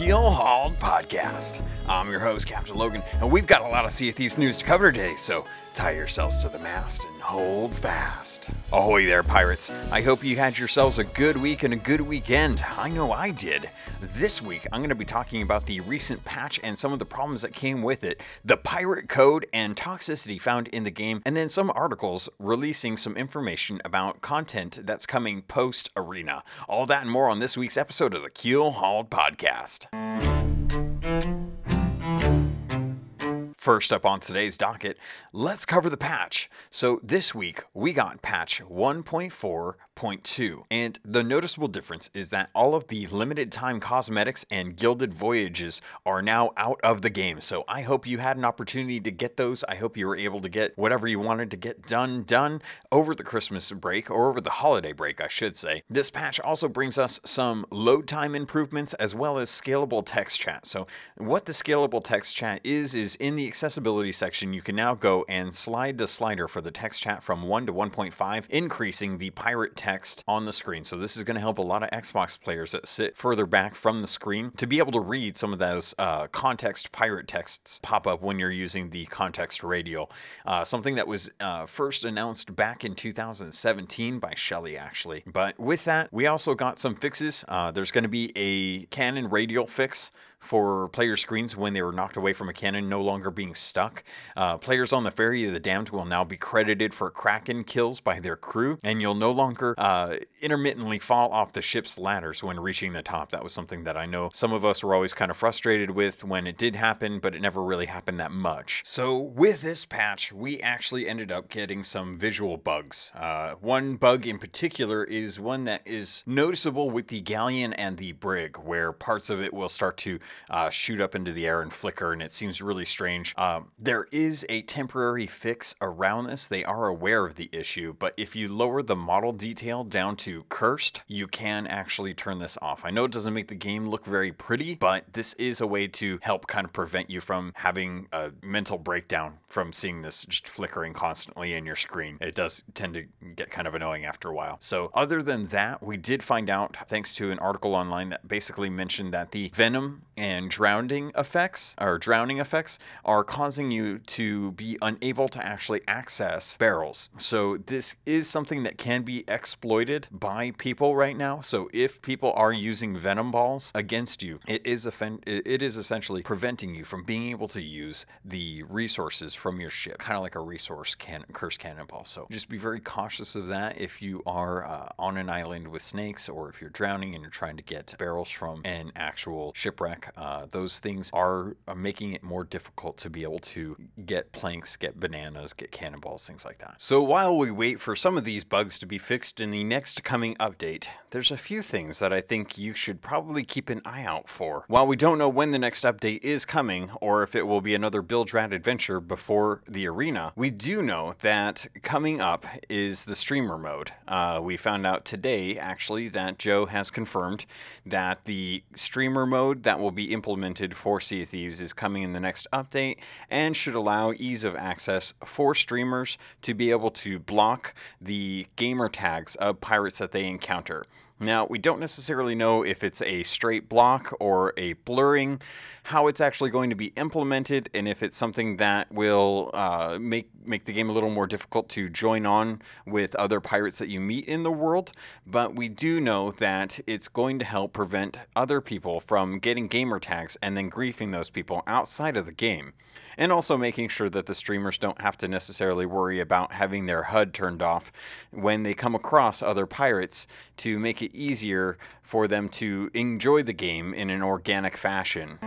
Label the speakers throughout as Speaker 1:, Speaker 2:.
Speaker 1: Keel Hauled podcast. I'm your host, Captain Logan, and we've got a lot of Sea of Thieves news to cover today, so tie yourselves to the mast and hold fast. Ahoy there, pirates. I hope you had yourselves a good week and a good weekend. I know I did. This week, I'm going to be talking about the recent patch and some of the problems that came with it, the pirate code and toxicity found in the game, and then some articles releasing some information about content that's coming post arena. All that and more on this week's episode of the Keel Hauled Podcast. First up on today's docket, let's cover the patch. So this week we got patch 1.4.2, and the noticeable difference is that all of the limited time cosmetics and gilded voyages are now out of the game. So I hope you had an opportunity to get those. I hope you were able to get whatever you wanted to get done done over the Christmas break or over the holiday break, I should say. This patch also brings us some load time improvements as well as scalable text chat. So what the scalable text chat is is in the accessibility section, you can now go and slide the slider for the text chat from 1 to 1.5, increasing the pirate text on the screen. So this is going to help a lot of Xbox players that sit further back from the screen to be able to read some of those uh, context pirate texts pop up when you're using the context radial. Uh, something that was uh, first announced back in 2017 by Shelly, actually. But with that, we also got some fixes. Uh, there's going to be a Cannon radial fix for player screens when they were knocked away from a cannon no longer being stuck. Uh, players on the Ferry of the Damned will now be credited for Kraken kills by their crew, and you'll no longer uh, intermittently fall off the ship's ladders when reaching the top. That was something that I know some of us were always kind of frustrated with when it did happen, but it never really happened that much. So, with this patch, we actually ended up getting some visual bugs. Uh, one bug in particular is one that is noticeable with the galleon and the brig, where parts of it will start to uh, shoot up into the air and flicker, and it seems really strange. Um, there is a temporary fix around this. They are aware of the issue, but if you lower the model detail down to cursed, you can actually turn this off. I know it doesn't make the game look very pretty, but this is a way to help kind of prevent you from having a mental breakdown from seeing this just flickering constantly in your screen. It does tend to get kind of annoying after a while. So, other than that, we did find out, thanks to an article online that basically mentioned that the Venom and drowning effects or drowning effects are causing you to be unable to actually access barrels. So this is something that can be exploited by people right now. So if people are using venom balls against you, it is offen- it is essentially preventing you from being able to use the resources from your ship, kind of like a resource can curse cannonball. So just be very cautious of that if you are uh, on an island with snakes or if you're drowning and you're trying to get barrels from an actual shipwreck uh, those things are uh, making it more difficult to be able to get planks, get bananas, get cannonballs, things like that. So while we wait for some of these bugs to be fixed in the next coming update, there's a few things that I think you should probably keep an eye out for. While we don't know when the next update is coming, or if it will be another Bilge Rat adventure before the arena, we do know that coming up is the streamer mode. Uh, we found out today, actually, that Joe has confirmed that the streamer mode that will be be implemented for Sea of Thieves is coming in the next update and should allow ease of access for streamers to be able to block the gamer tags of pirates that they encounter. Now, we don't necessarily know if it's a straight block or a blurring, how it's actually going to be implemented, and if it's something that will uh, make make the game a little more difficult to join on with other pirates that you meet in the world. But we do know that it's going to help prevent other people from getting gamer tags and then griefing those people outside of the game and also making sure that the streamers don't have to necessarily worry about having their HUD turned off when they come across other pirates to make it easier for them to enjoy the game in an organic fashion.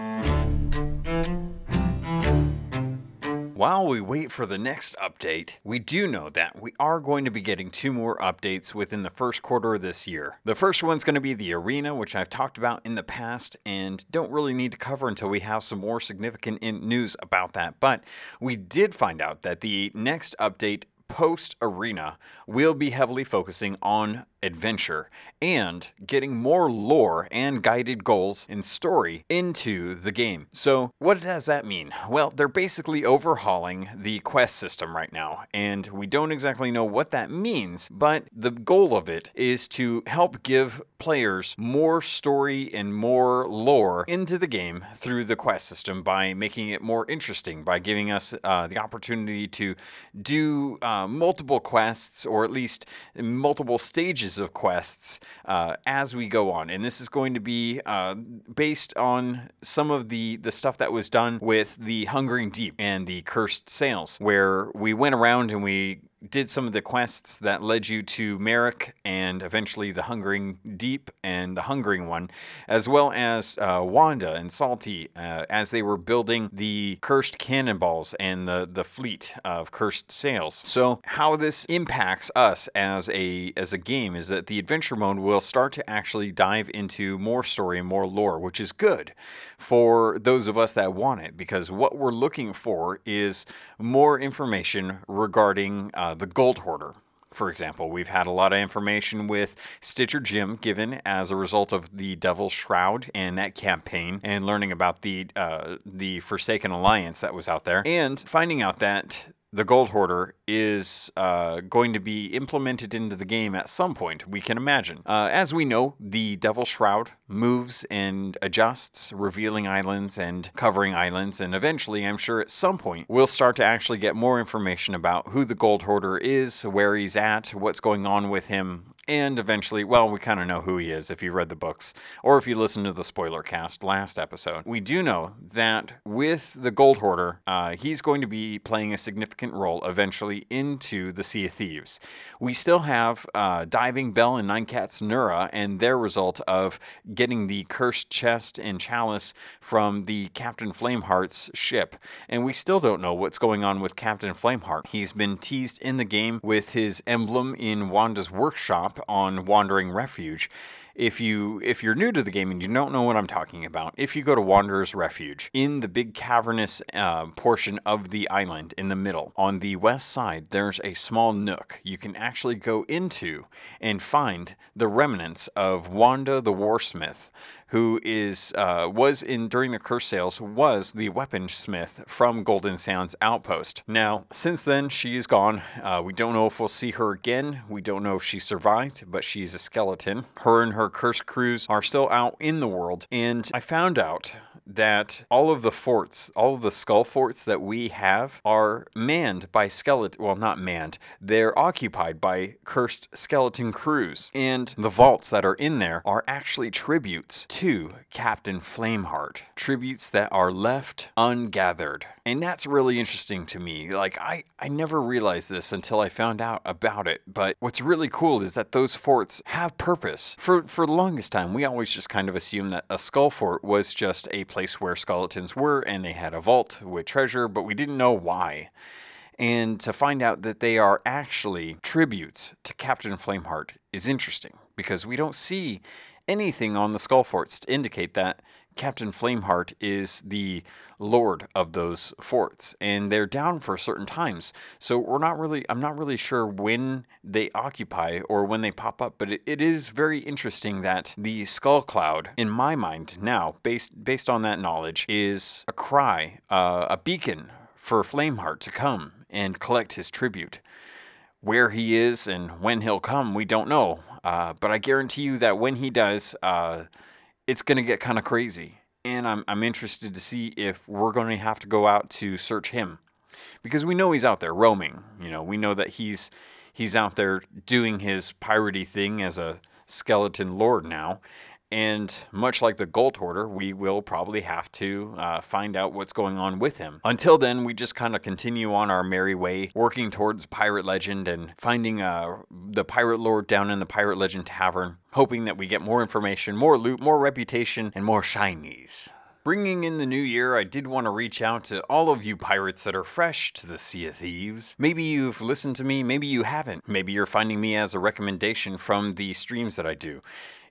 Speaker 1: While we wait for the next update, we do know that we are going to be getting two more updates within the first quarter of this year. The first one's going to be the arena, which I've talked about in the past and don't really need to cover until we have some more significant news about that. But we did find out that the next update post arena, we'll be heavily focusing on adventure and getting more lore and guided goals and story into the game. So, what does that mean? Well, they're basically overhauling the quest system right now, and we don't exactly know what that means, but the goal of it is to help give players more story and more lore into the game through the quest system by making it more interesting, by giving us uh, the opportunity to do uh, multiple quests or at least multiple stages of quests uh, as we go on, and this is going to be uh, based on some of the the stuff that was done with the Hungering Deep and the Cursed Sails, where we went around and we did some of the quests that led you to Merrick and eventually the Hungering Deep and the Hungering one, as well as uh, Wanda and Salty uh, as they were building the cursed cannonballs and the, the fleet of cursed sails. So how this impacts us as a as a game is that the adventure mode will start to actually dive into more story and more lore, which is good for those of us that want it because what we're looking for is more information regarding uh, the Gold Hoarder. For example, we've had a lot of information with Stitcher Jim given as a result of the Devil's Shroud and that campaign, and learning about the uh, the Forsaken Alliance that was out there, and finding out that the Gold Hoarder is uh, going to be implemented into the game at some point, we can imagine. Uh, as we know, the Devil Shroud moves and adjusts, revealing islands and covering islands, and eventually, I'm sure at some point, we'll start to actually get more information about who the Gold Hoarder is, where he's at, what's going on with him, and eventually, well, we kind of know who he is if you read the books or if you listened to the spoiler cast last episode. We do know that with the Gold Hoarder, uh, he's going to be playing a significant role eventually into the Sea of Thieves. We still have uh, Diving Bell and Nine Cats Nura and their result of getting the cursed chest and chalice from the Captain Flameheart's ship. And we still don't know what's going on with Captain Flameheart. He's been teased in the game with his emblem in Wanda's workshop on Wandering Refuge. If you if you're new to the game and you don't know what I'm talking about, if you go to Wanderer's Refuge in the big cavernous uh, portion of the island in the middle, on the west side, there's a small nook you can actually go into and find the remnants of Wanda the Warsmith, who is uh, was in during the curse sails was the weaponsmith from Golden Sands Outpost. Now, since then, she is gone. Uh, we don't know if we'll see her again. We don't know if she survived, but she's a skeleton. Her and her curse crews are still out in the world, and I found out that all of the forts, all of the skull forts that we have are manned by skeleton. Well, not manned. They're occupied by cursed skeleton crews. And the vaults that are in there are actually tributes to Captain Flameheart. Tributes that are left ungathered. And that's really interesting to me. Like, I, I never realized this until I found out about it. But what's really cool is that those forts have purpose. For, for the longest time, we always just kind of assumed that a skull fort was just a place where skeletons were and they had a vault with treasure, but we didn't know why. And to find out that they are actually tributes to Captain Flameheart is interesting because we don't see anything on the skull forts to indicate that Captain Flameheart is the lord of those forts, and they're down for certain times. So we're not really, I'm not really sure when they occupy or when they pop up, but it, it is very interesting that the Skull Cloud, in my mind now, based based on that knowledge, is a cry, uh, a beacon for Flameheart to come and collect his tribute. Where he is and when he'll come, we don't know. Uh, but I guarantee you that when he does, uh, it's going to get kind of crazy. And I'm, I'm interested to see if we're going to have to go out to search him because we know he's out there roaming. You know, we know that he's he's out there doing his piratey thing as a skeleton lord now. And much like the Gold Hoarder, we will probably have to uh, find out what's going on with him. Until then, we just kind of continue on our merry way, working towards Pirate Legend and finding uh, the Pirate Lord down in the Pirate Legend Tavern, hoping that we get more information, more loot, more reputation, and more shinies. Bringing in the new year, I did want to reach out to all of you pirates that are fresh to the Sea of Thieves. Maybe you've listened to me, maybe you haven't. Maybe you're finding me as a recommendation from the streams that I do.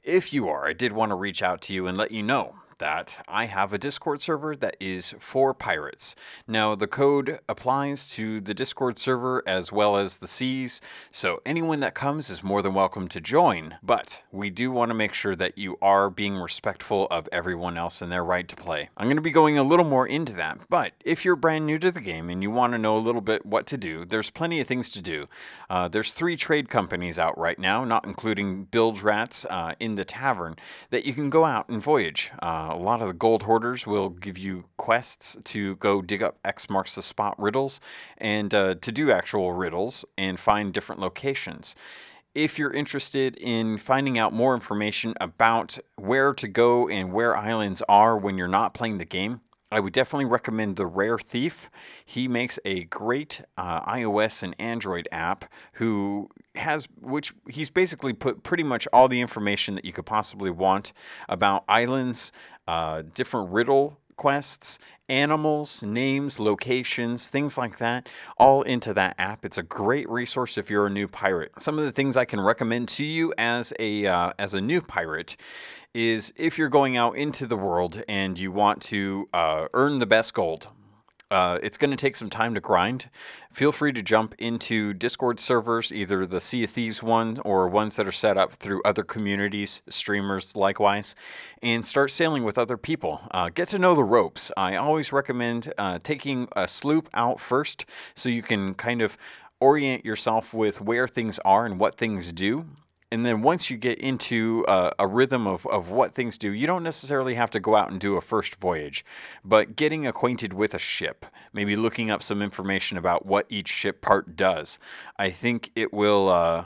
Speaker 1: If you are, I did want to reach out to you and let you know that, I have a Discord server that is for pirates. Now, the code applies to the Discord server as well as the seas, so anyone that comes is more than welcome to join. But we do want to make sure that you are being respectful of everyone else and their right to play. I'm going to be going a little more into that, but if you're brand new to the game and you want to know a little bit what to do, there's plenty of things to do. Uh, there's three trade companies out right now, not including Bilge Rats uh, in the tavern, that you can go out and voyage. Uh, a lot of the gold hoarders will give you quests to go dig up X marks the spot riddles and uh, to do actual riddles and find different locations if you're interested in finding out more information about where to go and where islands are when you're not playing the game, I would definitely recommend the Rare Thief. He makes a great uh, iOS and Android app. Who has which he's basically put pretty much all the information that you could possibly want about islands, uh, different riddle quests, animals, names, locations, things like that, all into that app. It's a great resource if you're a new pirate. Some of the things I can recommend to you as a uh, as a new pirate is if you're going out into the world and you want to uh, earn the best gold. Uh, it's going to take some time to grind. Feel free to jump into Discord servers, either the Sea of Thieves one or ones that are set up through other communities, streamers likewise, and start sailing with other people. Uh, get to know the ropes. I always recommend uh, taking a sloop out first so you can kind of orient yourself with where things are and what things do and then once you get into uh, a rhythm of, of what things do, you don't necessarily have to go out and do a first voyage, but getting acquainted with a ship, maybe looking up some information about what each ship part does, I think it will. Uh,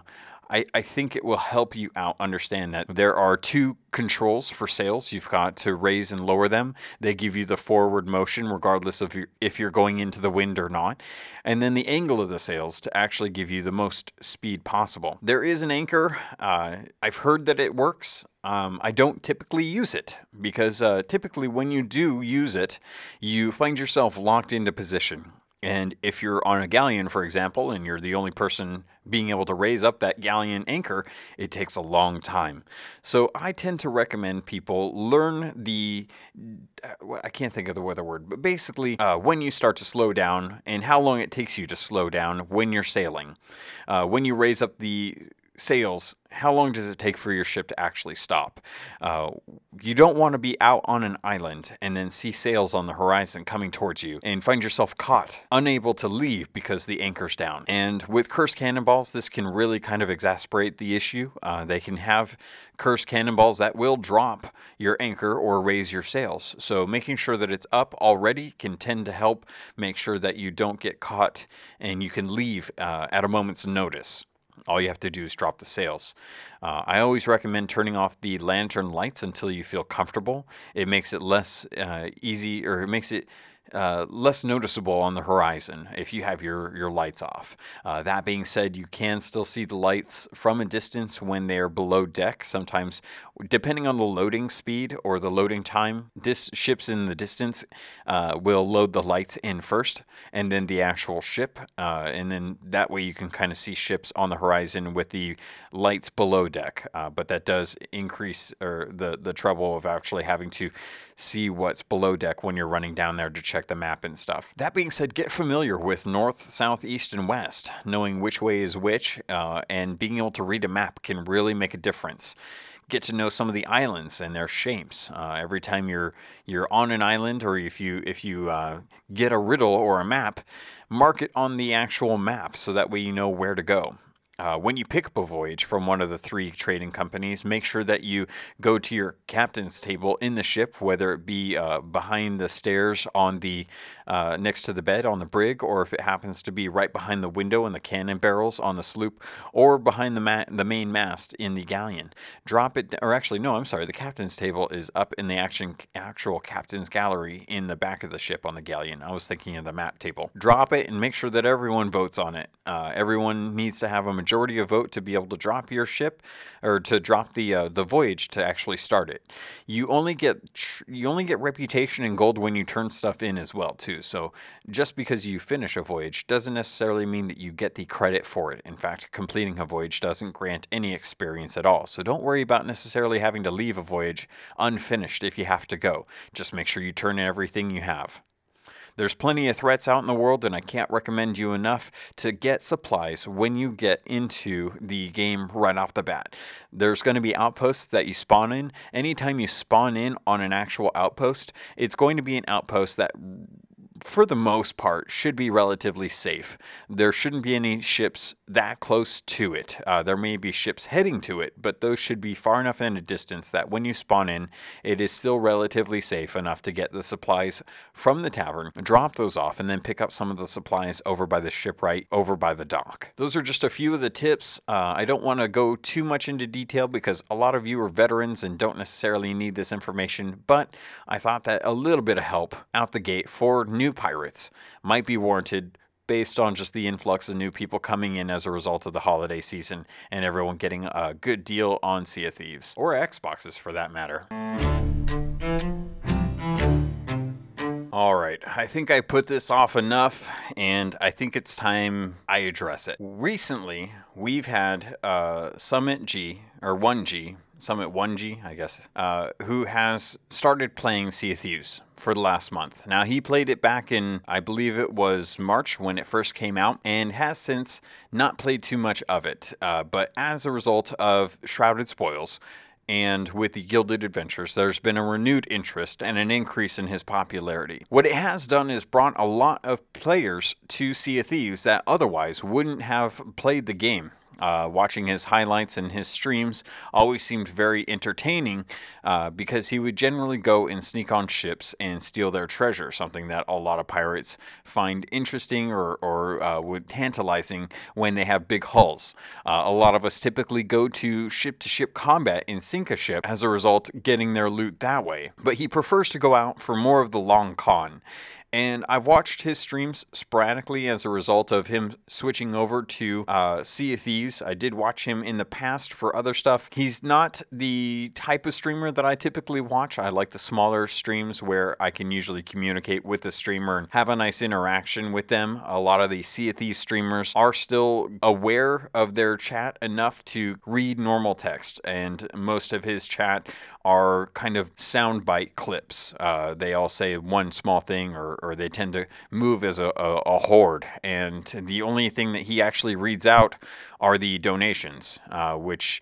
Speaker 1: I, I think it will help you out understand that there are two controls for sails. You've got to raise and lower them. They give you the forward motion regardless of your, if you're going into the wind or not. And then the angle of the sails to actually give you the most speed possible. There is an anchor. Uh, I've heard that it works. Um, I don't typically use it because uh, typically when you do use it, you find yourself locked into position. And if you're on a galleon, for example, and you're the only person being able to raise up that galleon anchor, it takes a long time. So I tend to recommend people learn the, I can't think of the other word, but basically uh, when you start to slow down and how long it takes you to slow down when you're sailing. Uh, when you raise up the sails, how long does it take for your ship to actually stop? Uh, you don't want to be out on an island and then see sails on the horizon coming towards you and find yourself caught, unable to leave because the anchor's down. And with cursed cannonballs, this can really kind of exasperate the issue. Uh, they can have cursed cannonballs that will drop your anchor or raise your sails. So making sure that it's up already can tend to help make sure that you don't get caught and you can leave uh, at a moment's notice. All you have to do is drop the sails. Uh, I always recommend turning off the lantern lights until you feel comfortable. It makes it less uh, easy, or it makes it uh, less noticeable on the horizon if you have your, your lights off. Uh, that being said, you can still see the lights from a distance when they're below deck. Sometimes, depending on the loading speed or the loading time, dis- ships in the distance uh, will load the lights in first and then the actual ship. Uh, and then that way you can kind of see ships on the horizon with the lights below deck. Uh, but that does increase or the, the trouble of actually having to see what's below deck when you're running down there to check the map and stuff. That being said, get familiar with north, south, east, and west. Knowing which way is which uh, and being able to read a map can really make a difference get to know some of the islands and their shapes. Uh, every time you're you're on an island, or if you if you uh, get a riddle or a map, mark it on the actual map so that way you know where to go. Uh, when you pick up a voyage from one of the three trading companies, make sure that you go to your captain's table in the ship, whether it be uh, behind the stairs on the uh, next to the bed on the brig, or if it happens to be right behind the window and the cannon barrels on the sloop, or behind the ma- the main mast in the galleon. Drop it, or actually, no, I'm sorry, the captain's table is up in the action actual captain's gallery in the back of the ship on the galleon. I was thinking of the map table. Drop it and make sure that everyone votes on it. Uh, everyone needs to have a majority of vote to be able to drop your ship or to drop the uh, the voyage to actually start it. You only get tr- you only get reputation and gold when you turn stuff in as well too. So just because you finish a voyage doesn't necessarily mean that you get the credit for it. In fact, completing a voyage doesn't grant any experience at all. So don't worry about necessarily having to leave a voyage unfinished if you have to go. Just make sure you turn in everything you have. There's plenty of threats out in the world, and I can't recommend you enough to get supplies when you get into the game right off the bat. There's going to be outposts that you spawn in. Anytime you spawn in on an actual outpost, it's going to be an outpost that for the most part, should be relatively safe. There shouldn't be any ships that close to it. Uh, there may be ships heading to it, but those should be far enough in a distance that when you spawn in, it is still relatively safe enough to get the supplies from the tavern, drop those off, and then pick up some of the supplies over by the shipwright, over by the dock. Those are just a few of the tips. Uh, I don't want to go too much into detail because a lot of you are veterans and don't necessarily need this information, but I thought that a little bit of help out the gate for new new pirates might be warranted based on just the influx of new people coming in as a result of the holiday season and everyone getting a good deal on Sea of Thieves or Xboxes for that matter. All right, I think I put this off enough, and I think it's time I address it. Recently, we've had uh, Summit G, or 1G, Summit 1G, I guess, uh, who has started playing Sea of Thieves for the last month. Now, he played it back in, I believe it was March when it first came out, and has since not played too much of it. Uh, but as a result of Shrouded Spoils, and with the Gilded Adventures, there's been a renewed interest and an increase in his popularity. What it has done is brought a lot of players to Sea of Thieves that otherwise wouldn't have played the game. Uh, watching his highlights and his streams always seemed very entertaining uh, because he would generally go and sneak on ships and steal their treasure, something that a lot of pirates find interesting or, or uh, would tantalizing when they have big hulls. Uh, a lot of us typically go to ship to ship combat and sink a ship as a result, getting their loot that way. But he prefers to go out for more of the long con and I've watched his streams sporadically as a result of him switching over to uh, Sea of Thieves. I did watch him in the past for other stuff. He's not the type of streamer that I typically watch. I like the smaller streams where I can usually communicate with the streamer and have a nice interaction with them. A lot of the Sea of Thieves streamers are still aware of their chat enough to read normal text, and most of his chat are kind of soundbite clips. Uh, they all say one small thing or or, they tend to move as a, a, a, horde. And the only thing that he actually reads out are the donations, uh, which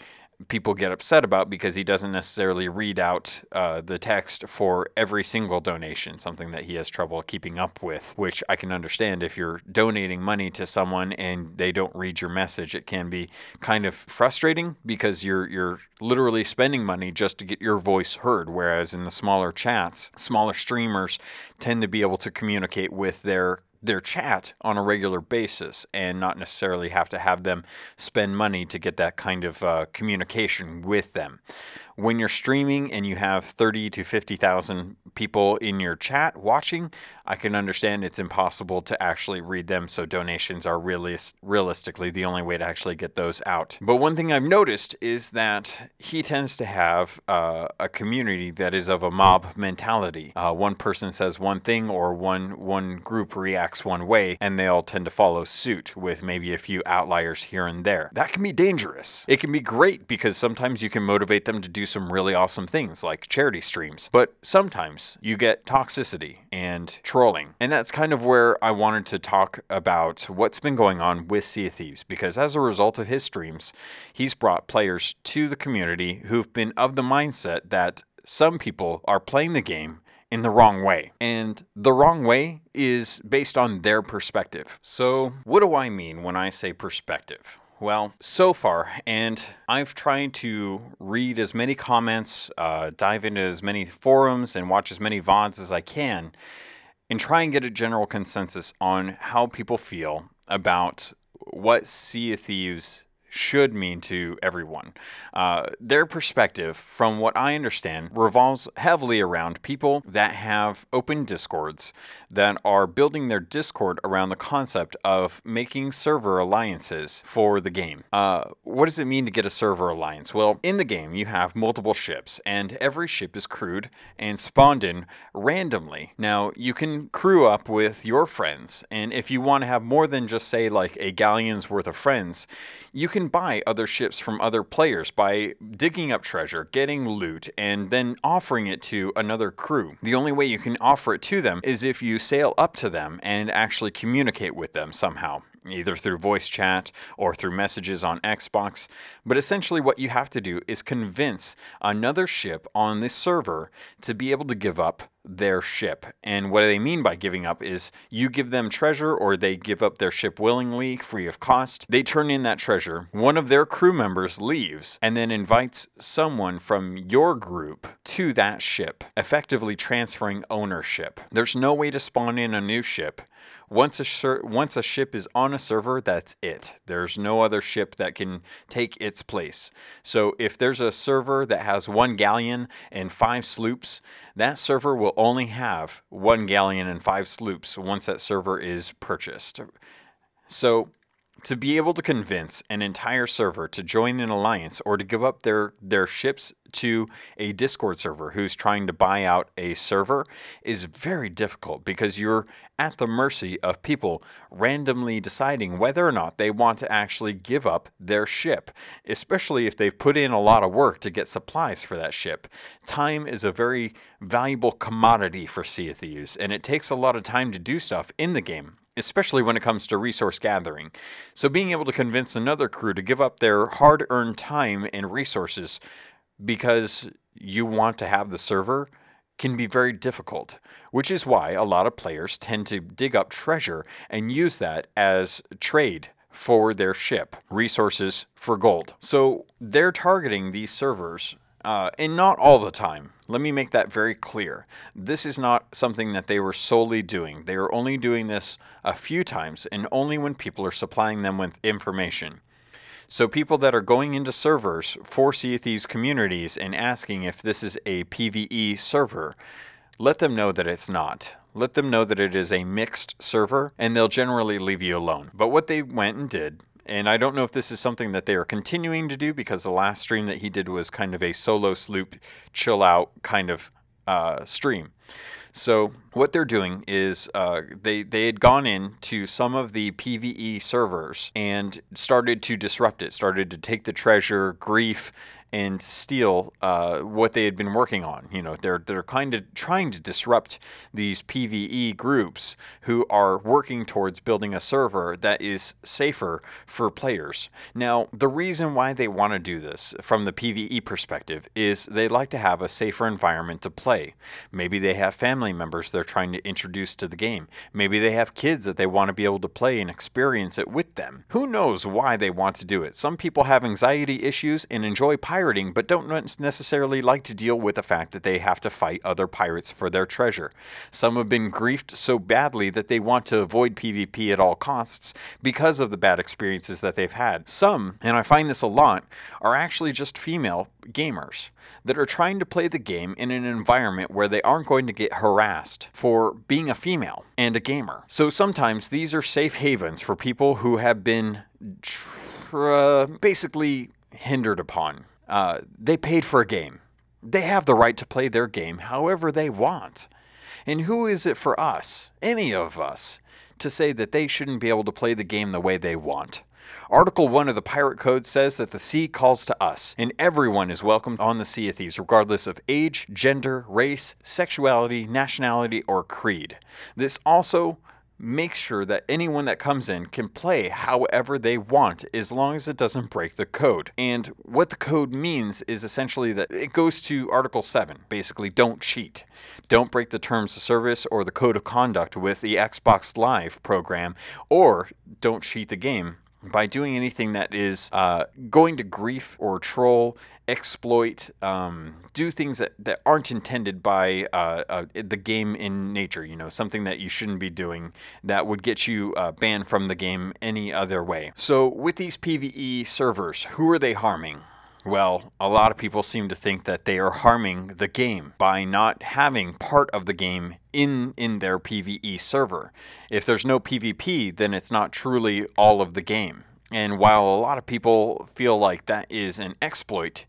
Speaker 1: people get upset about because he doesn't necessarily read out uh, the text for every single donation, something that he has trouble keeping up with, which I can understand if you're donating money to someone and they don't read your message. It can be kind of frustrating because you're you're literally spending money just to get your voice heard, whereas in the smaller chats, smaller streamers tend to be able to communicate with their their chat on a regular basis and not necessarily have to have them spend money to get that kind of uh, communication with them when you're streaming and you have 30 to 50,000 people in your chat watching, I can understand it's impossible to actually read them. So donations are really realistically the only way to actually get those out. But one thing I've noticed is that he tends to have uh, a community that is of a mob mentality. Uh, one person says one thing or one one group reacts one way, and they all tend to follow suit with maybe a few outliers here and there. That can be dangerous. It can be great because sometimes you can motivate them to do some really awesome things like charity streams. But sometimes you get toxicity and trolling. And that's kind of where I wanted to talk about what's been going on with Sea of Thieves because as a result of his streams, he's brought players to the community who've been of the mindset that some people are playing the game in the wrong way. And the wrong way is based on their perspective. So, what do I mean when I say perspective? Well, so far, and I've tried to read as many comments, uh, dive into as many forums, and watch as many VODs as I can, and try and get a general consensus on how people feel about what Sea of Thieves should mean to everyone. Uh, their perspective, from what I understand, revolves heavily around people that have open discords that are building their discord around the concept of making server alliances for the game. Uh, what does it mean to get a server alliance? Well, in the game, you have multiple ships, and every ship is crewed and spawned in randomly. Now, you can crew up with your friends, and if you want to have more than just, say, like a galleon's worth of friends, you can buy other ships from other players by digging up treasure, getting loot, and then offering it to another crew. The only way you can offer it to them is if you sail up to them and actually communicate with them somehow either through voice chat or through messages on Xbox. But essentially, what you have to do is convince another ship on this server to be able to give up their ship. And what they mean by giving up is you give them treasure or they give up their ship willingly, free of cost. They turn in that treasure. One of their crew members leaves and then invites someone from your group to that ship, effectively transferring ownership. There's no way to spawn in a new ship. Once a ser- once a ship is on a server, that's it. There's no other ship that can take its place. So if there's a server that has one galleon and five sloops, that server will only have one galleon and five sloops once that server is purchased. So to be able to convince an entire server to join an alliance or to give up their their ships to a Discord server who's trying to buy out a server is very difficult because you're at the mercy of people randomly deciding whether or not they want to actually give up their ship, especially if they've put in a lot of work to get supplies for that ship. Time is a very valuable commodity for Sea of Thieves, and it takes a lot of time to do stuff in the game especially when it comes to resource gathering. So, being able to convince another crew to give up their hard earned time and resources because you want to have the server can be very difficult, which is why a lot of players tend to dig up treasure and use that as trade for their ship, resources for gold. So, they're targeting these servers uh, and not all the time. Let me make that very clear. This is not something that they were solely doing. They are only doing this a few times and only when people are supplying them with information. So, people that are going into servers for Sea Thieves communities and asking if this is a PvE server, let them know that it's not. Let them know that it is a mixed server, and they'll generally leave you alone. But what they went and did and I don't know if this is something that they are continuing to do because the last stream that he did was kind of a solo sloop, chill out kind of uh, stream. So what they're doing is uh, they they had gone in to some of the PVE servers and started to disrupt it, started to take the treasure, grief, and steal uh, what they had been working on. You know, they're they're kind of trying to disrupt these PVE groups who are working towards building a server that is safer for players. Now, the reason why they want to do this from the PVE perspective is they like to have a safer environment to play. Maybe they have family members they're trying to introduce to the game. Maybe they have kids that they want to be able to play and experience it with them. Who knows why they want to do it? Some people have anxiety issues and enjoy piracy pirating, but don't necessarily like to deal with the fact that they have to fight other pirates for their treasure. Some have been griefed so badly that they want to avoid PvP at all costs because of the bad experiences that they've had. Some, and I find this a lot, are actually just female gamers that are trying to play the game in an environment where they aren't going to get harassed for being a female and a gamer. So sometimes these are safe havens for people who have been tr- basically hindered upon uh, they paid for a game. They have the right to play their game however they want. And who is it for us, any of us, to say that they shouldn't be able to play the game the way they want? Article 1 of the Pirate Code says that the sea calls to us, and everyone is welcome on the Sea of Thieves, regardless of age, gender, race, sexuality, nationality, or creed. This also make sure that anyone that comes in can play however they want as long as it doesn't break the code. And what the code means is essentially that it goes to Article 7 basically, don't cheat. Don't break the terms of service or the code of conduct with the Xbox Live program, or don't cheat the game by doing anything that is uh, going to grief or troll, exploit, um, do things that, that aren't intended by uh, uh, the game in nature. You know, something that you shouldn't be doing that would get you uh, banned from the game any other way. So, with these PvE servers, who are they harming? Well, a lot of people seem to think that they are harming the game by not having part of the game in in their PvE server. If there's no PvP, then it's not truly all of the game. And while a lot of people feel like that is an exploit,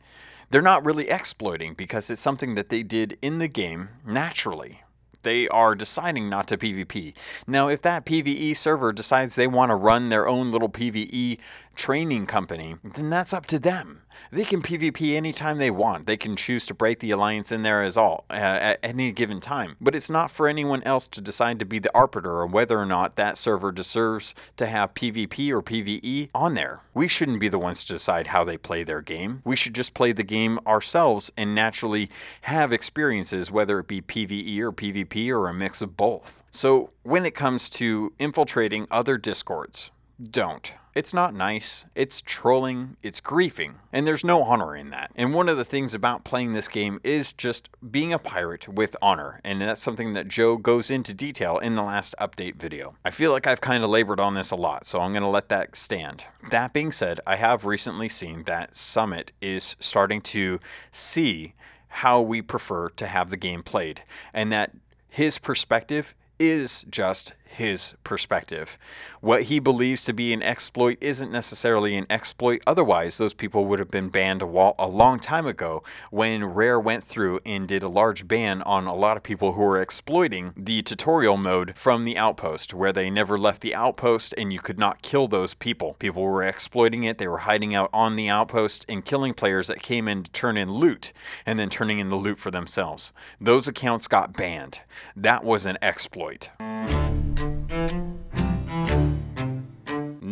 Speaker 1: they're not really exploiting because it's something that they did in the game naturally they are deciding not to PvP. Now, if that PvE server decides they want to run their own little PvE training company, then that's up to them. They can PvP anytime they want. They can choose to break the alliance in there as all uh, at any given time. But it's not for anyone else to decide to be the arbiter of whether or not that server deserves to have PvP or PvE on there. We shouldn't be the ones to decide how they play their game. We should just play the game ourselves and naturally have experiences, whether it be PvE or PvP or a mix of both. So when it comes to infiltrating other discords, don't. It's not nice. It's trolling. It's griefing. And there's no honor in that. And one of the things about playing this game is just being a pirate with honor. And that's something that Joe goes into detail in the last update video. I feel like I've kind of labored on this a lot, so I'm going to let that stand. That being said, I have recently seen that Summit is starting to see how we prefer to have the game played. And that his perspective is just his perspective. What he believes to be an exploit isn't necessarily an exploit. Otherwise, those people would have been banned a, a long time ago when Rare went through and did a large ban on a lot of people who were exploiting the tutorial mode from the outpost, where they never left the outpost and you could not kill those people. People were exploiting it, they were hiding out on the outpost and killing players that came in to turn in loot and then turning in the loot for themselves. Those accounts got banned. That was an exploit.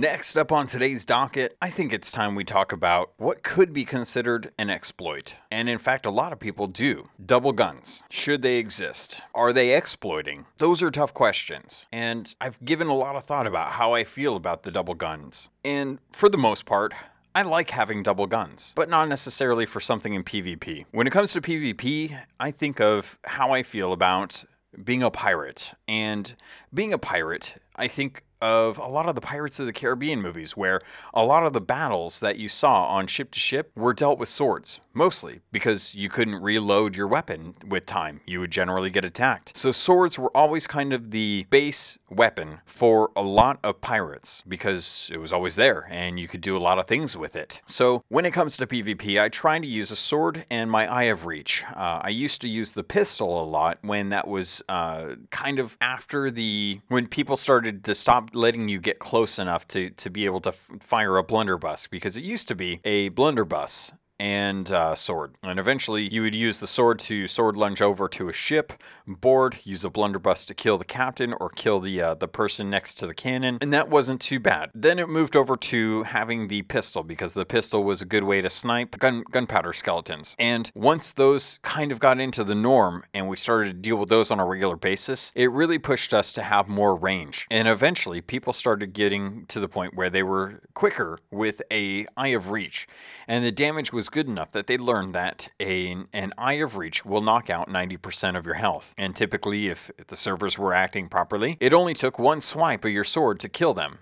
Speaker 1: Next up on today's docket, I think it's time we talk about what could be considered an exploit. And in fact, a lot of people do. Double guns. Should they exist? Are they exploiting? Those are tough questions. And I've given a lot of thought about how I feel about the double guns. And for the most part, I like having double guns, but not necessarily for something in PvP. When it comes to PvP, I think of how I feel about being a pirate. And being a pirate, I think of a lot of the Pirates of the Caribbean movies, where a lot of the battles that you saw on ship to ship were dealt with swords, mostly because you couldn't reload your weapon with time. You would generally get attacked. So swords were always kind of the base weapon for a lot of pirates because it was always there and you could do a lot of things with it. So when it comes to PvP, I try to use a sword and my Eye of Reach. Uh, I used to use the pistol a lot when that was uh, kind of after the when people started to stop letting you get close enough to to be able to f- fire a blunderbuss because it used to be a blunderbuss and uh, sword. And eventually, you would use the sword to sword lunge over to a ship, board, use a blunderbuss to kill the captain or kill the uh, the person next to the cannon, and that wasn't too bad. Then it moved over to having the pistol because the pistol was a good way to snipe gun gunpowder skeletons. And once those kind of got into the norm and we started to deal with those on a regular basis, it really pushed us to have more range. And eventually, people started getting to the point where they were quicker with a eye of reach, and the damage was good enough that they learned that a, an eye of reach will knock out 90% of your health. And typically, if the servers were acting properly, it only took one swipe of your sword to kill them.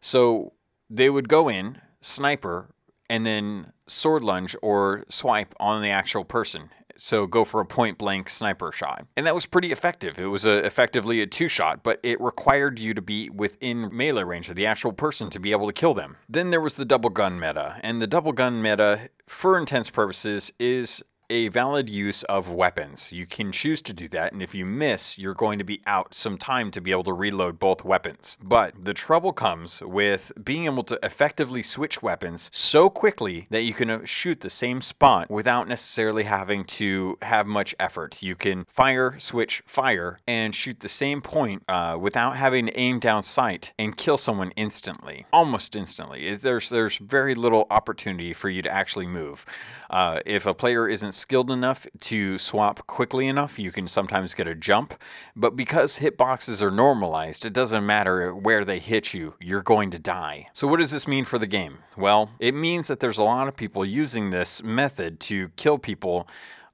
Speaker 1: So they would go in, sniper, and then sword lunge or swipe on the actual person. So go for a point blank sniper shot. And that was pretty effective. It was a, effectively a two shot, but it required you to be within melee range of the actual person to be able to kill them. Then there was the double gun meta. And the double gun meta, for intense purposes, is a valid use of weapons. You can choose to do that, and if you miss, you're going to be out some time to be able to reload both weapons. But the trouble comes with being able to effectively switch weapons so quickly that you can uh, shoot the same spot without necessarily having to have much effort. You can fire, switch, fire, and shoot the same point uh, without having to aim down sight and kill someone instantly, almost instantly. There's there's very little opportunity for you to actually move. Uh, if a player isn't skilled enough to swap quickly enough, you can sometimes get a jump. But because hitboxes are normalized, it doesn't matter where they hit you, you're going to die. So, what does this mean for the game? Well, it means that there's a lot of people using this method to kill people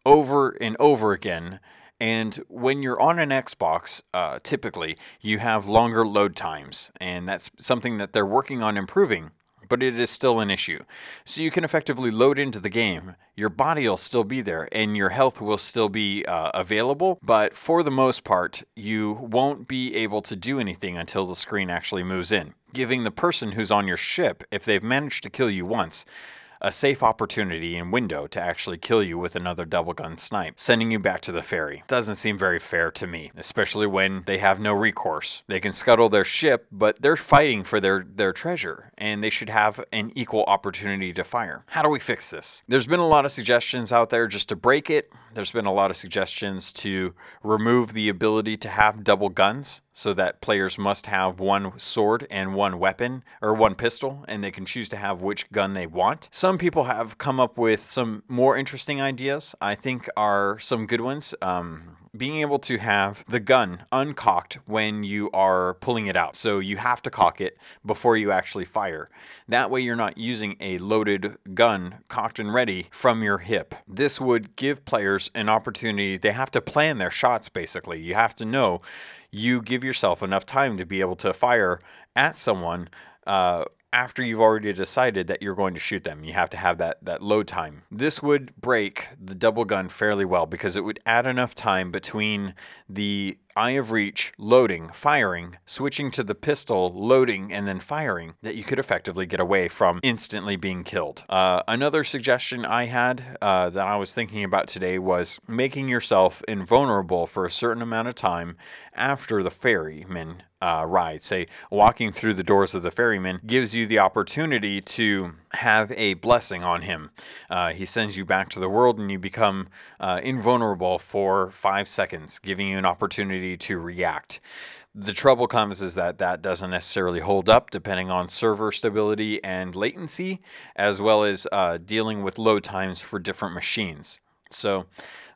Speaker 1: over and over again and when you're on an Xbox, uh, typically you have longer load times, and that's something that they're working on improving. But it is still an issue. So you can effectively load into the game. Your body will still be there and your health will still be uh, available. But for the most part, you won't be able to do anything until the screen actually moves in, giving the person who's on your ship, if they've managed to kill you once, a safe opportunity and window to actually kill you with another double gun snipe, sending you back to the ferry. Doesn't seem very fair to me, especially when they have no recourse. They can scuttle their ship, but they're fighting for their, their treasure, and they should have an equal opportunity to fire. How do we fix this? There's been a lot of suggestions out there just to break it. There's been a lot of suggestions to remove the ability to have double guns so that players must have one sword and one weapon or one pistol and they can choose to have which gun they want. Some people have come up with some more interesting ideas, I think are some good ones. Um, being able to have the gun uncocked when you are pulling it out. So you have to cock it before you actually fire. That way, you're not using a loaded gun cocked and ready from your hip. This would give players an opportunity. They have to plan their shots basically. You have to know you give yourself enough time to be able to fire at someone. Uh, after you've already decided that you're going to shoot them. You have to have that, that load time. This would break the double gun fairly well because it would add enough time between the eye of reach, loading, firing, switching to the pistol, loading, and then firing, that you could effectively get away from instantly being killed. Uh, another suggestion I had uh, that I was thinking about today was making yourself invulnerable for a certain amount of time after the ferryman uh, ride. Say, walking through the doors of the ferryman gives you the opportunity to have a blessing on him. Uh, he sends you back to the world and you become uh, invulnerable for five seconds, giving you an opportunity to react. The trouble comes is that that doesn't necessarily hold up depending on server stability and latency, as well as uh, dealing with load times for different machines. So,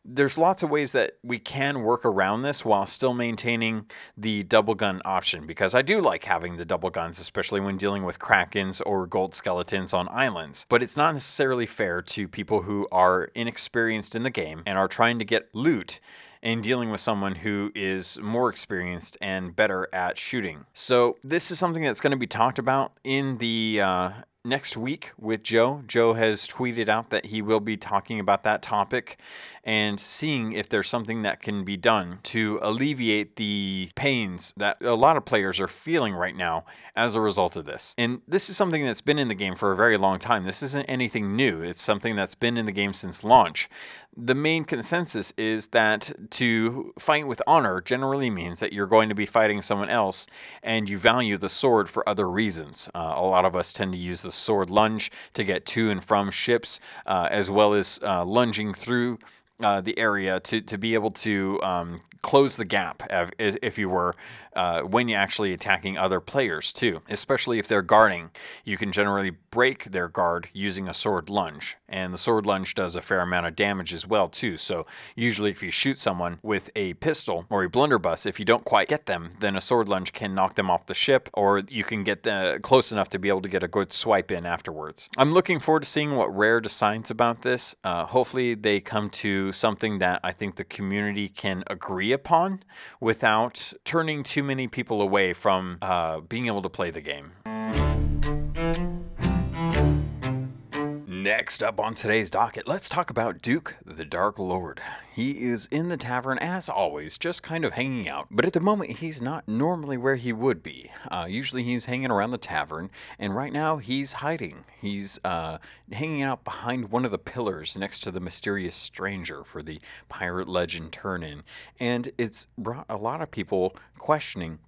Speaker 1: there's lots of ways that we can work around this while still maintaining the double gun option because I do like having the double guns, especially when dealing with krakens or gold skeletons on islands. But it's not necessarily fair to people who are inexperienced in the game and are trying to get loot and dealing with someone who is more experienced and better at shooting. So, this is something that's going to be talked about in the uh, next week with Joe. Joe has tweeted out that he will be talking about that topic and seeing if there's something that can be done to alleviate the pains that a lot of players are feeling right now as a result of this. And this is something that's been in the game for a very long time. This isn't anything new, it's something that's been in the game since launch. The main consensus is that to fight with honor generally means that you're going to be fighting someone else and you value the sword for other reasons. Uh, a lot of us tend to use the sword lunge to get to and from ships, uh, as well as uh, lunging through uh, the area to, to be able to um, close the gap, if you were, uh, when you're actually attacking other players too. Especially if they're guarding, you can generally break their guard using a sword lunge, and the sword lunge does a fair amount of damage as well too. So usually, if you shoot someone with a pistol or a blunderbuss, if you don't quite get them, then a sword lunge can knock them off the ship, or you can get the, close enough to be able to get a good swipe in afterwards. I'm looking forward to seeing what Rare decides about this. Uh, hopefully, they come to something that I think the community can agree upon without turning too many people away from uh, being able to play the game. Next up on today's docket, let's talk about Duke the Dark Lord. He is in the tavern as always, just kind of hanging out, but at the moment he's not normally where he would be. Uh, usually he's hanging around the tavern, and right now he's hiding. He's uh, hanging out behind one of the pillars next to the mysterious stranger for the pirate legend turn in, and it's brought a lot of people questioning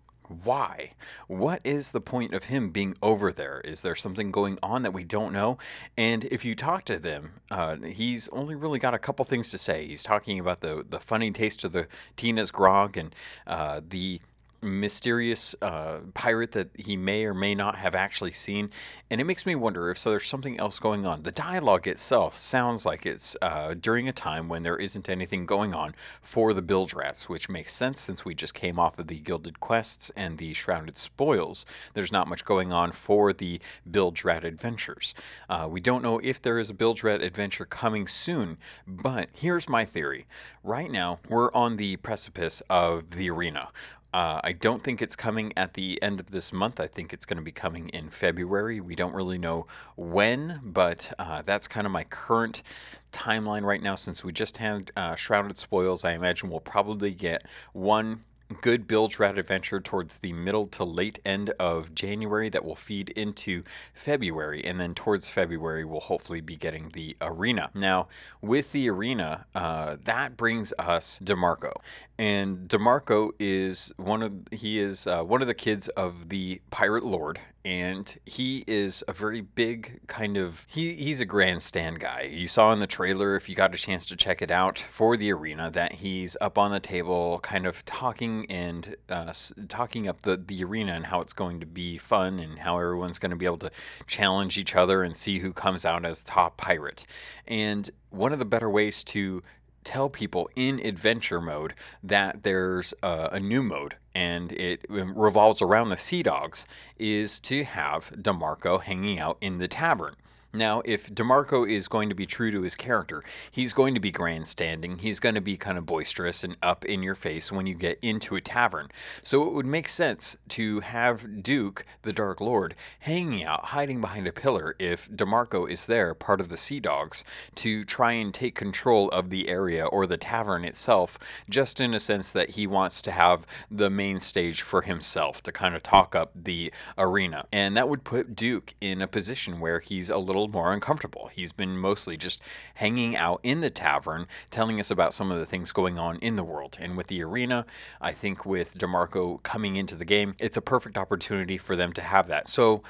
Speaker 1: why? What is the point of him being over there? Is there something going on that we don't know? And if you talk to them, uh, he's only really got a couple things to say. He's talking about the the funny taste of the Tina's grog and uh, the mysterious uh, pirate that he may or may not have actually seen. And it makes me wonder if so there's something else going on. The dialogue itself sounds like it's uh, during a time when there isn't anything going on for the Bilge Rats, which makes sense since we just came off of the Gilded Quests and the Shrouded Spoils. There's not much going on for the Bilge Rat adventures. Uh, we don't know if there is a Bilge Rat adventure coming soon, but here's my theory. Right now, we're on the precipice of the arena. Uh, I don't think it's coming at the end of this month. I think it's going to be coming in February. We don't really know when, but uh, that's kind of my current timeline right now. Since we just had uh, Shrouded Spoils, I imagine we'll probably get one good Bilge Rat adventure towards the middle to late end of January that will feed into February, and then towards February we'll hopefully be getting the arena. Now, with the arena, uh, that brings us DeMarco, and DeMarco is one of he is uh, one of the kids of the Pirate Lord, and he is a very big kind of he he's a grandstand guy. You saw in the trailer if you got a chance to check it out for the arena that he's up on the table, kind of talking and uh, talking up the the arena and how it's going to be fun and how everyone's going to be able to challenge each other and see who comes out as top pirate. And one of the better ways to tell people in adventure mode that there's a, a new mode and it um, revolves around the Sea Dogs is to have DeMarco hanging out in the tavern. Now, if DeMarco is going to be true to his character, he's going to be grandstanding. He's going to be kind of boisterous and up in your face when you get into a tavern. So it would make sense to have Duke, the Dark Lord, hanging out, hiding behind a pillar if DeMarco is there, part of the Sea Dogs, to try and take control of the area or the tavern itself, just in a sense that he wants to have the main stage for himself to kind of talk up the arena. And that would put Duke in a position where he's a little little more uncomfortable. He's been mostly just hanging out in the tavern, telling us about some of the things going on in the world. And with the arena, I think with DeMarco coming into the game, it's a perfect opportunity for them to have that. So,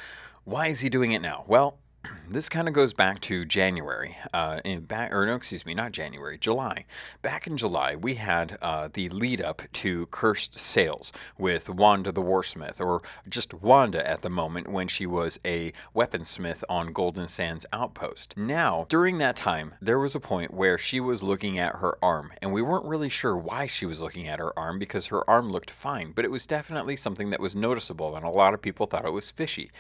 Speaker 1: why is he doing it now? Well, this kind of goes back to January. Uh, in back, or no, excuse me, not January, July. Back in July, we had uh, the lead up to Cursed Sails with Wanda the Warsmith, or just Wanda at the moment when she was a weaponsmith on Golden Sands Outpost. Now, during that time, there was a point where she was looking at her arm, and we weren't really sure why she was looking at her arm because her arm looked fine, but it was definitely something that was noticeable, and a lot of people thought it was fishy.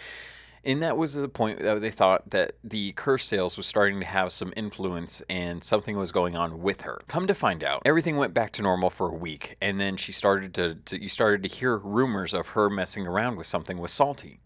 Speaker 1: And that was the point that they thought that the Curse Sails was starting to have some influence and something was going on with her. Come to find out, everything went back to normal for a week, and then she started to, to you started to hear rumors of her messing around with something with Salty.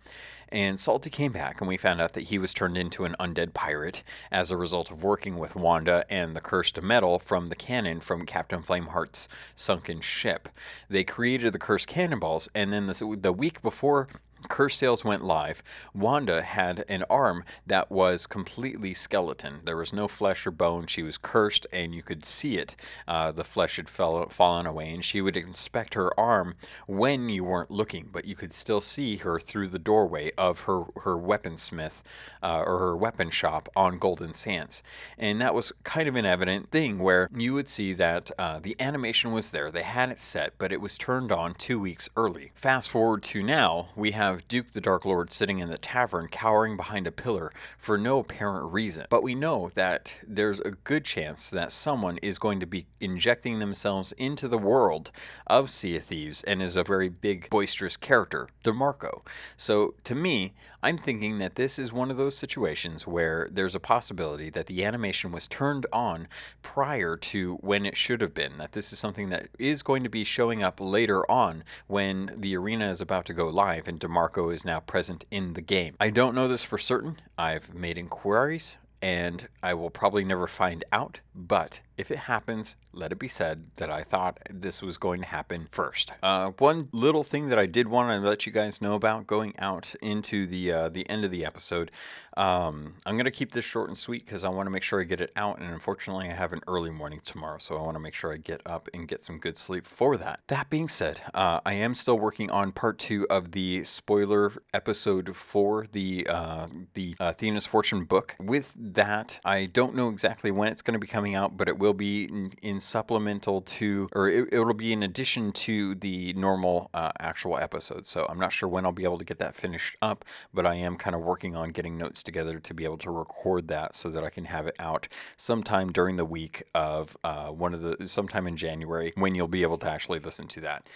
Speaker 1: And Salty came back, and we found out that he was turned into an undead pirate as a result of working with Wanda and the cursed metal from the cannon from Captain Flameheart's sunken ship. They created the cursed cannonballs, and then the, the week before Curse Sails went live. Wanda had an arm that was completely skeleton. There was no flesh or bone. She was cursed, and you could see it. Uh, the flesh had fell, fallen away, and she would inspect her arm when you weren't looking, but you could still see her through the doorway of her, her weaponsmith uh, or her weapon shop on Golden Sands. And that was kind of an evident thing where you would see that uh, the animation was there. They had it set, but it was turned on two weeks early. Fast forward to now, we have have Duke the Dark Lord sitting in the tavern, cowering behind a pillar for no apparent reason. But we know that there's a good chance that someone is going to be injecting themselves into the world of Sea of Thieves and is a very big, boisterous character, DeMarco. So to me, I'm thinking that this is one of those situations where there's a possibility that the animation was turned on prior to when it should have been. That this is something that is going to be showing up later on when the arena is about to go live and DeMarco is now present in the game. I don't know this for certain. I've made inquiries and I will probably never find out. But if it happens, let it be said that I thought this was going to happen first. Uh, one little thing that I did want to let you guys know about going out into the uh, the end of the episode, Um, I'm going to keep this short and sweet because I want to make sure I get it out. And unfortunately, I have an early morning tomorrow. So I want to make sure I get up and get some good sleep for that. That being said, uh, I am still working on part two of the spoiler episode for the, uh, the uh, Athena's Fortune book. With that, I don't know exactly when it's going to be coming out, but it will be in, in supplemental to, or it, will be in addition to the normal uh, actual episode. So I'm not sure when I'll be able to get that finished up, but I am kind of working on getting notes together to be able to record that so that I can have it out sometime during the week of uh, one of the, sometime in January when you'll be able to actually listen to that.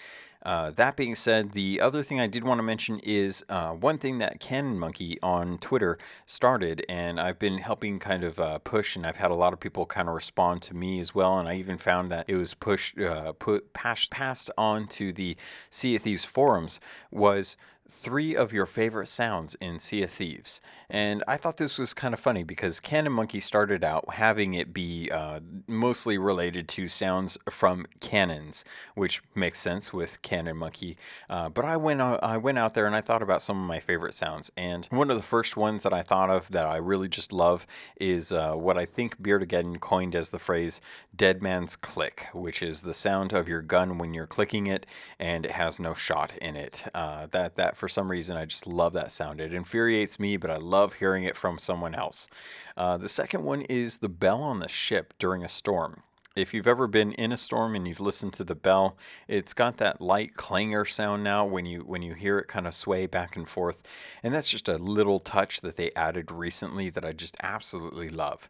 Speaker 1: Uh, that being said, the other thing I did want to mention is uh, one thing that Cannon Monkey on Twitter started, and I've been helping kind of uh, push, and I've had a lot of people kind of respond to me as well, and I even found that it was pushed, uh, put passed, passed on to the Sea of Thieves forums was three of your favorite sounds in Sea of Thieves. And I thought this was kind of funny because Cannon Monkey started out having it be uh, mostly related to sounds from cannons, which makes sense with Cannon Monkey. Uh, but I went out, I went out there and I thought about some of my favorite sounds. And one of the first ones that I thought of that I really just love is uh, what I think Beardageddon coined as the phrase "dead man's click," which is the sound of your gun when you're clicking it and it has no shot in it. Uh, that that for some reason I just love that sound. It infuriates me, but I love love hearing it from someone else. Uh, the second one is the bell on the ship during a storm. If you've ever been in a storm and you've listened to the bell, it's got that light clangor sound now when you when you hear it kind of sway back and forth. And that's just a little touch that they added recently that I just absolutely love.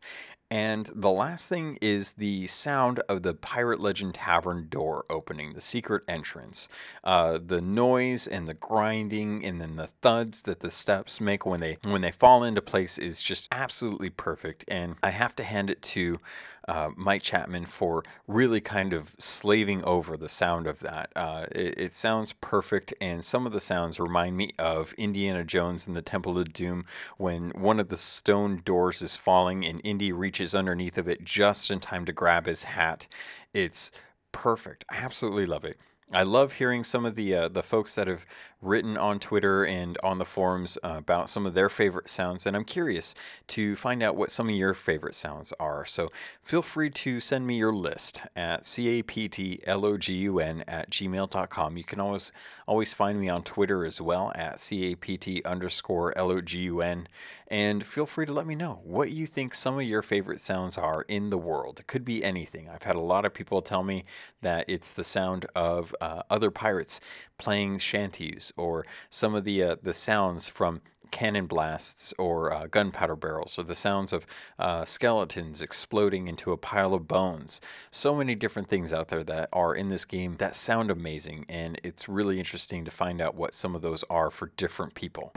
Speaker 1: And the last thing is the sound of the Pirate Legend Tavern door opening, the secret entrance. Uh, the noise and the grinding and then the thuds that the steps make when they when they fall into place is just absolutely perfect. And I have to hand it to uh, Mike Chapman for really kind of slaving over the sound of that. Uh, it, it, sounds perfect, and some of the sounds remind me of Indiana Jones and the Temple of Doom when one of the stone doors is falling and Indy reaches underneath of it just in time to grab his hat. It's perfect. I absolutely love it. I love hearing some of the uh, the folks that have written on Twitter and on the forums uh, about some of their favorite sounds, and I'm curious to find out what some of your favorite sounds are. So feel free to send me your list at captlogun at gmail.com. You can always always find me on Twitter as well at capt underscore logun, and feel free to let me know what you think some of your favorite sounds are in the world. It could be anything. I've had a lot of people tell me that it's the sound of uh, other pirates playing shanties or some of the uh, the sounds from cannon blasts or uh, gunpowder barrels or the sounds of uh, skeletons exploding into a pile of bones. So many different things out there that are in this game that sound amazing, and it's really interesting to find out what some of those are for different people.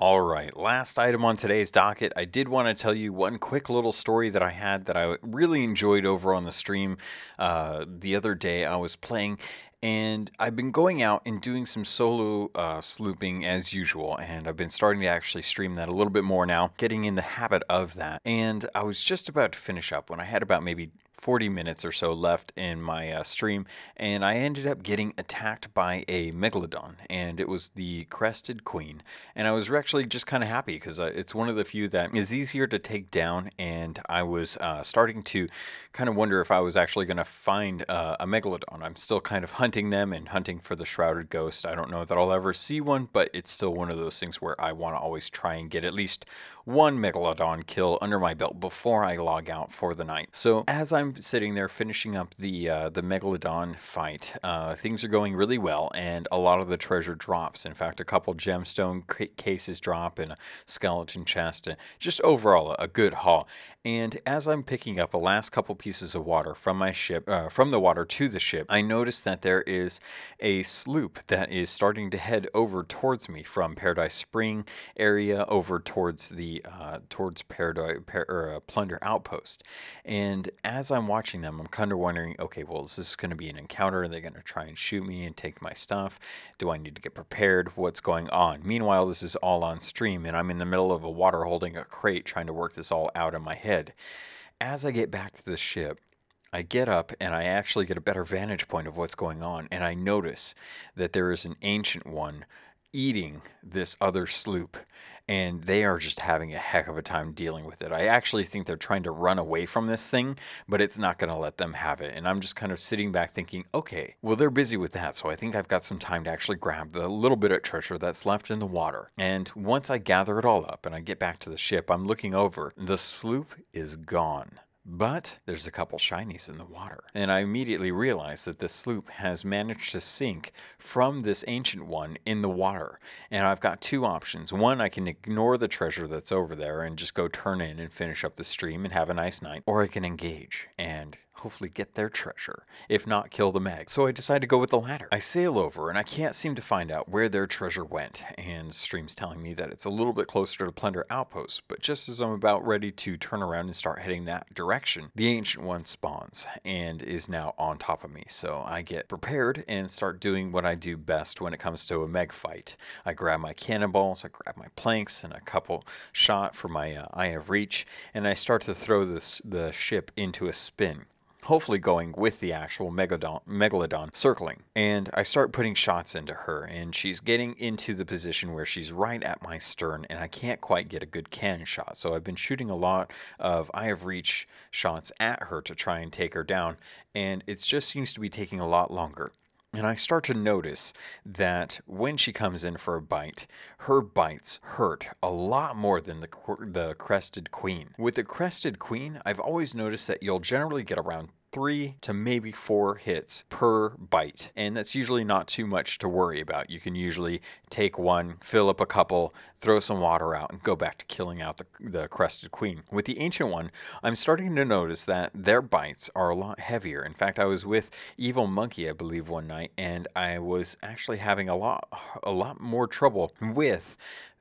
Speaker 1: All right, last item on today's docket. I did want to tell you one quick little story that I had that I really enjoyed over on the stream uh, the other day. I was playing and I've been going out and doing some solo uh, slooping as usual, and I've been starting to actually stream that a little bit more now, getting in the habit of that. And I was just about to finish up when I had about maybe 40 minutes or so left in my uh, stream, and I ended up getting attacked by a megalodon, and it was the crested queen. And I was actually just kind of happy because uh, it's one of the few that is easier to take down, and I was uh, starting to kind of wonder if I was actually going to find uh, a megalodon. I'm still kind of hunting them and hunting for the shrouded ghost. I don't know that I'll ever see one, but it's still one of those things where I want to always try and get at least one megalodon kill under my belt before I log out for the night. So as I'm sitting there finishing up the uh, the megalodon fight, uh, things are going really well, and a lot of the treasure drops. In fact, a couple gemstone c- cases drop and a skeleton chest, and just overall a good haul. And as I'm picking up the last couple pieces of water from my ship, uh, from the water to the ship, I notice that there is a sloop that is starting to head over towards me from Paradise Spring area over towards the uh, towards Paradise par, or, uh, Plunder Outpost. And as I'm watching them, I'm kind of wondering, okay, well, is this going to be an encounter? Are they going to try and shoot me and take my stuff? Do I need to get prepared? What's going on? Meanwhile, this is all on stream, and I'm in the middle of a water holding a crate trying to work this all out in my head head. As I get back to the ship, I get up and I actually get a better vantage point of what's going on, and I notice that there is an ancient one eating this other sloop and they are just having a heck of a time dealing with it. I actually think they're trying to run away from this thing, but it's not going to let them have it. And I'm just kind of sitting back thinking, okay, well, they're busy with that. So I think I've got some time to actually grab the little bit of treasure that's left in the water. And once I gather it all up and I get back to the ship, I'm looking over. The sloop is gone. But there's a couple shinies in the water. And I immediately realize that this sloop has managed to sink from this ancient one in the water. And I've got two options. One, I can ignore the treasure that's over there and just go turn in and finish up the stream and have a nice night. Or I can engage and hopefully get their treasure, if not kill the Meg. So I decide to go with the latter. I sail over and I can't seem to find out where their treasure went, and Stream's telling me that it's a little bit closer to Plunder Outpost, but just as I'm about ready to turn around and start heading that direction, the Ancient One spawns and is now on top of me. So I get prepared and start doing what I do best when it comes to a Meg fight. I grab my cannonballs, I grab my planks, and a couple shot for my uh, Eye of Reach, and I start to throw this, the ship into a spin hopefully going with the actual megalodon, megalodon circling. And I start putting shots into her, and she's getting into the position where she's right at my stern, and I can't quite get a good cannon shot. So I've been shooting a lot of eye of reach shots at her to try and take her down, and it just seems to be taking a lot longer. And I start to notice that when she comes in for a bite, her bites hurt a lot more than the, the crested queen. With the crested queen, I've always noticed that you'll generally get around three to maybe four hits per bite. And that's usually not too much to worry about. You can usually take one, fill up a couple, throw some water out, and go back to killing out the, the crested queen. With the ancient one, I'm starting to notice that their bites are a lot heavier. In fact, I was with Evil Monkey, I believe, one night, and I was actually having a lot a lot more trouble with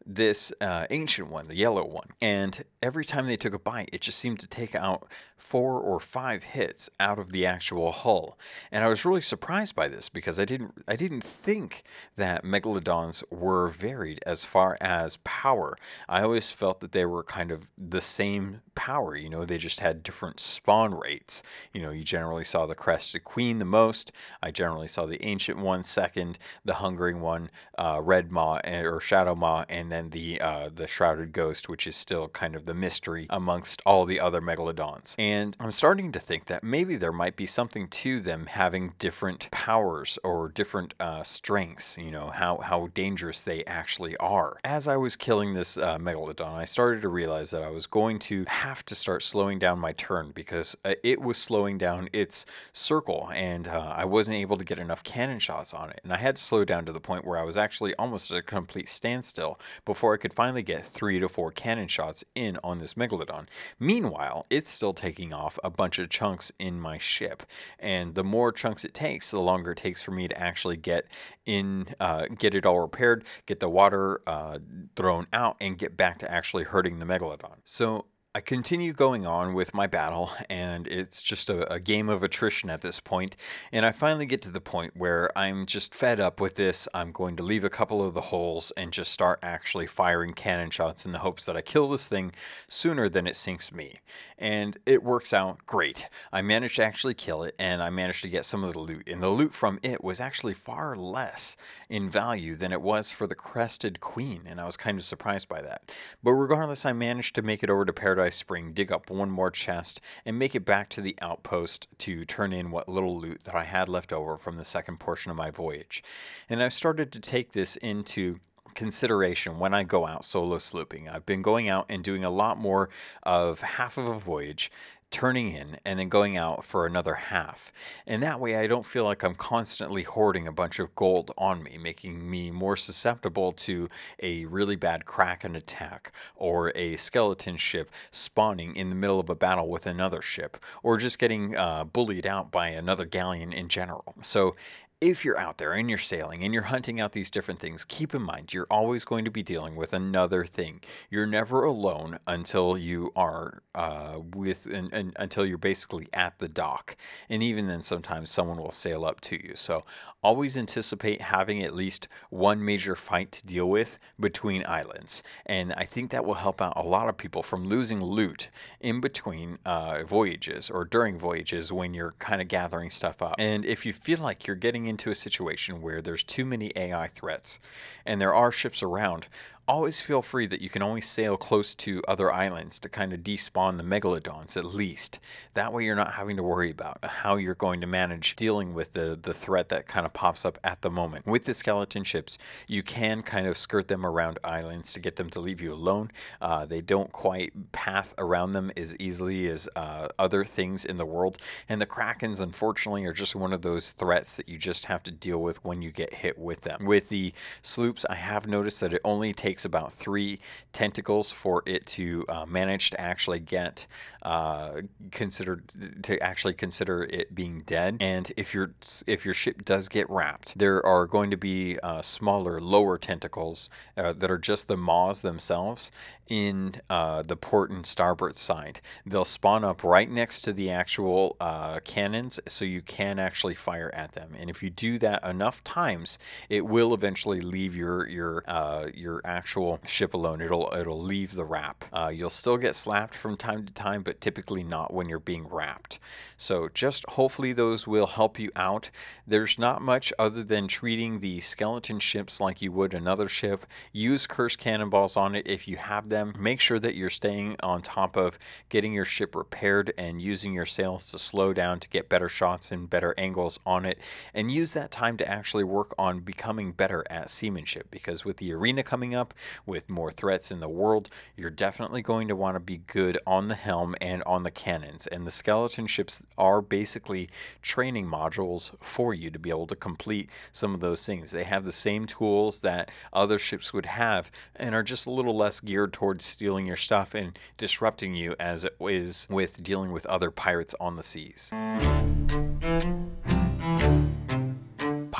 Speaker 1: this uh, ancient one, the yellow one. And every time they took a bite, it just seemed to take out four or five hits out of the actual hull. And I was really surprised by this because I didn't I didn't think that megalodons were varied as far as power. I always felt that they were kind of the same power, you know, they just had different spawn rates. You know, you generally saw the crested queen the most. I generally saw the ancient one second, the hungering one, uh, red maw eh, or shadow maw, and then the uh, the shrouded ghost, which is still kind of the mystery amongst all the other megalodons. And I'm starting to think that maybe there might be something to them having different powers or different uh, strengths, you know, how, how dangerous they actually are. As I was killing this uh, Megalodon, I started to realize that I was going to have to start slowing down my turn because uh, it was slowing down its circle and uh, I wasn't able to get enough cannon shots on it. And I had to slow down to the point where I was actually almost at a complete standstill before I could finally get three to four cannon shots in on this Megalodon. Meanwhile, it's still taking off a bunch of chunks in my ship. And the more chunks it takes, the longer it takes for me to actually get in, uh, get it all repaired, get the water uh, thrown out, and get back to actually hurting the megalodon. So I continue going on with my battle, and it's just a, a, game of attrition at this point. And I finally get to the point where I'm just fed up with this. I'm going to leave a couple of the holes and just start actually firing cannon shots in the hopes that I kill this thing sooner than it sinks me. And it works out great. I managed to actually kill it, and I managed to get some of the loot. And the loot from it was actually far less in value than it was for the Crested Queen, and I was kind of surprised by that. But regardless, I managed to make it over to Paradise Paradise Spring, dig up one more chest, and make it back to the outpost to turn in what little loot that I had left over from the second portion of my voyage. And I've started to take this into consideration when I go out solo slooping. I've been going out and doing a lot more of half of a voyage turning in and then going out for another half. And that way I don't feel like I'm constantly hoarding a bunch of gold on me, making me more susceptible to a really bad kraken attack or a skeleton ship spawning in the middle of a battle with another ship or just getting uh, bullied out by another galleon in general. So if you're out there and you're sailing and you're hunting out these different things, keep in mind you're always going to be dealing with another thing. You're never alone until you are uh, with, and, and, until you're basically at the dock. And even then, sometimes someone will sail up to you. So always anticipate having at least one major fight to deal with between islands. And I think that will help out a lot of people from losing loot in between uh, voyages or during voyages when you're kind of gathering stuff up. And if you feel like you're getting into a situation where there's too many AI threats and there are ships around, always feel free that you can always sail close to other islands to kind of despawn the megalodons at least. That way you're not having to worry about how you're going to manage dealing with the, the threat that kind of pops up at the moment. With the skeleton ships, you can kind of skirt them around islands to get them to leave you alone. Uh, they don't quite path around them as easily as uh, other things in the world. And the Krakens, unfortunately, are just one of those threats that you just have to deal with when you get hit with them. With the sloops, I have noticed that it only takes takes about three tentacles for it to uh, manage to actually get uh, considered to actually consider it being dead. And if your if your ship does get wrapped, there are going to be uh, smaller, lower tentacles uh, that are just the maws themselves in uh, the port and starboard side. They'll spawn up right next to the actual uh, cannons, so you can actually fire at them. And if you do that enough times, it will eventually leave your your uh, your actual ship alone. It'll it'll leave the wrap. Uh, you'll still get slapped from time to time, but typically not when you're being wrapped. So just hopefully those will help you out. There's not much other than treating the skeleton ships like you would another ship. Use curse cannonballs on it if you have them. Make sure that you're staying on top of getting your ship repaired and using your sails to slow down to get better shots and better angles on it. And use that time to actually work on becoming better at seamanship because with the arena coming up, with more threats in the world, you're definitely going to want to be good on the helm and on the cannons. And the skeleton ships are basically training modules for you to be able to complete some of those things. They have the same tools that other ships would have and are just a little less geared towards stealing your stuff and disrupting you as it is with dealing with other pirates on the seas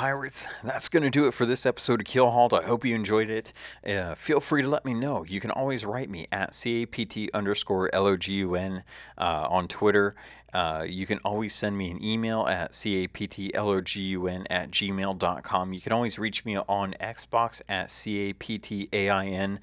Speaker 1: pirates, that's going to do it for this episode of Keelhauled. I hope you enjoyed it. Uh, feel free to let me know. You can always write me at CAPT underscore LOGUN uh, on Twitter uh, you can always send me an email at captlogun at gmail.com. You can always reach me on Xbox at captainlogun.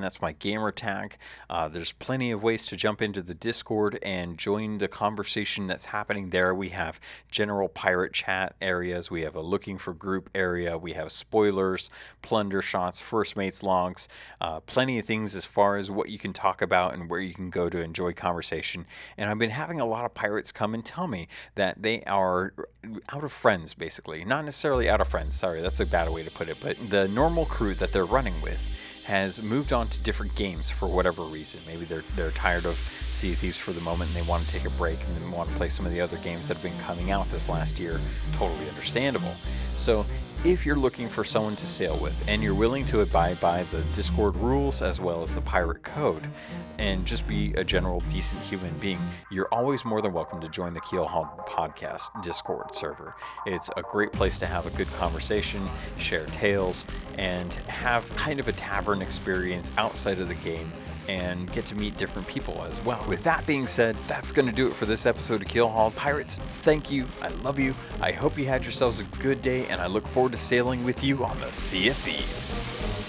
Speaker 1: That's my gamer tag. Uh, there's plenty of ways to jump into the Discord and join the conversation that's happening there. We have general pirate chat areas, we have a looking for group area, we have spoilers, plunder shots, first mates logs, uh, plenty of things as far as what you can talk about and where you can go to enjoy conversation. And I've been having having a lot of pirates come and tell me that they are out of friends, basically. Not necessarily out of friends, sorry, that's a bad way to put it, but the normal crew that they're running with has moved on to different games for whatever reason. Maybe they're they're tired of Sea of Thieves for the moment and they want to take a break and then want to play some of the other games that have been coming out this last year. Totally understandable. So if you're looking for someone to sail with and you're willing to abide by the Discord rules as well as the pirate code and just be a general decent human being, you're always more than welcome to join the Keelhauled podcast Discord server. It's a great place to have a good conversation, share tales, and have kind of a tavern experience outside of the game and get to meet different people as well. With that being said, that's going to do it for this episode of Keelhauled Pirates. Thank you. I love you. I hope you had yourselves a good day, and I look forward to sailing with you on the Sea of Thieves.